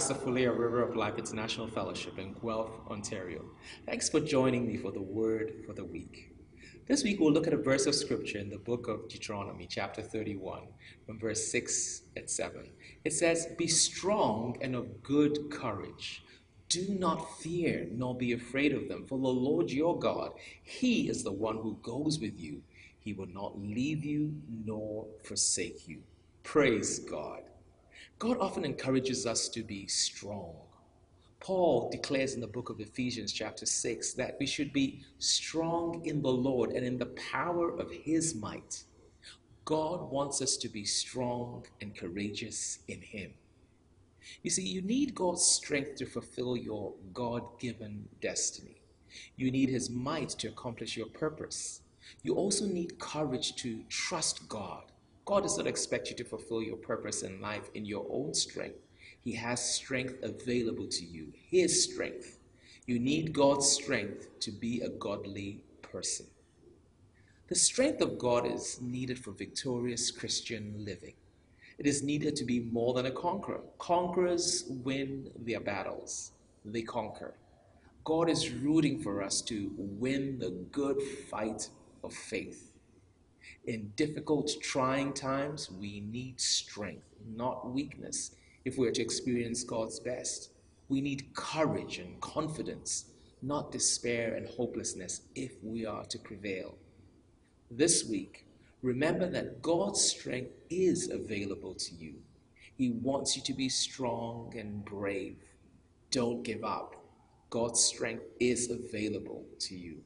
Pastor of River of Life International Fellowship in Guelph, Ontario. Thanks for joining me for the Word for the Week. This week we'll look at a verse of Scripture in the book of Deuteronomy, chapter 31, from verse 6 and 7. It says, Be strong and of good courage. Do not fear, nor be afraid of them, for the Lord your God, He is the one who goes with you. He will not leave you nor forsake you. Praise God. God often encourages us to be strong. Paul declares in the book of Ephesians, chapter 6, that we should be strong in the Lord and in the power of his might. God wants us to be strong and courageous in him. You see, you need God's strength to fulfill your God given destiny. You need his might to accomplish your purpose. You also need courage to trust God God does not expect you to fulfill your purpose in life in your own strength. He has strength available to you, His strength. You need God's strength to be a godly person. The strength of God is needed for victorious Christian living. It is needed to be more than a conqueror. Conquerors win their battles, they conquer. God is rooting for us to win the good fight of faith. In difficult, trying times, we need strength, not weakness, if we're to experience God's best. We need courage and confidence, not despair and hopelessness, if we are to prevail. This week, remember that God's strength is available to you. He wants you to be strong and brave. Don't give up. God's strength is available to you.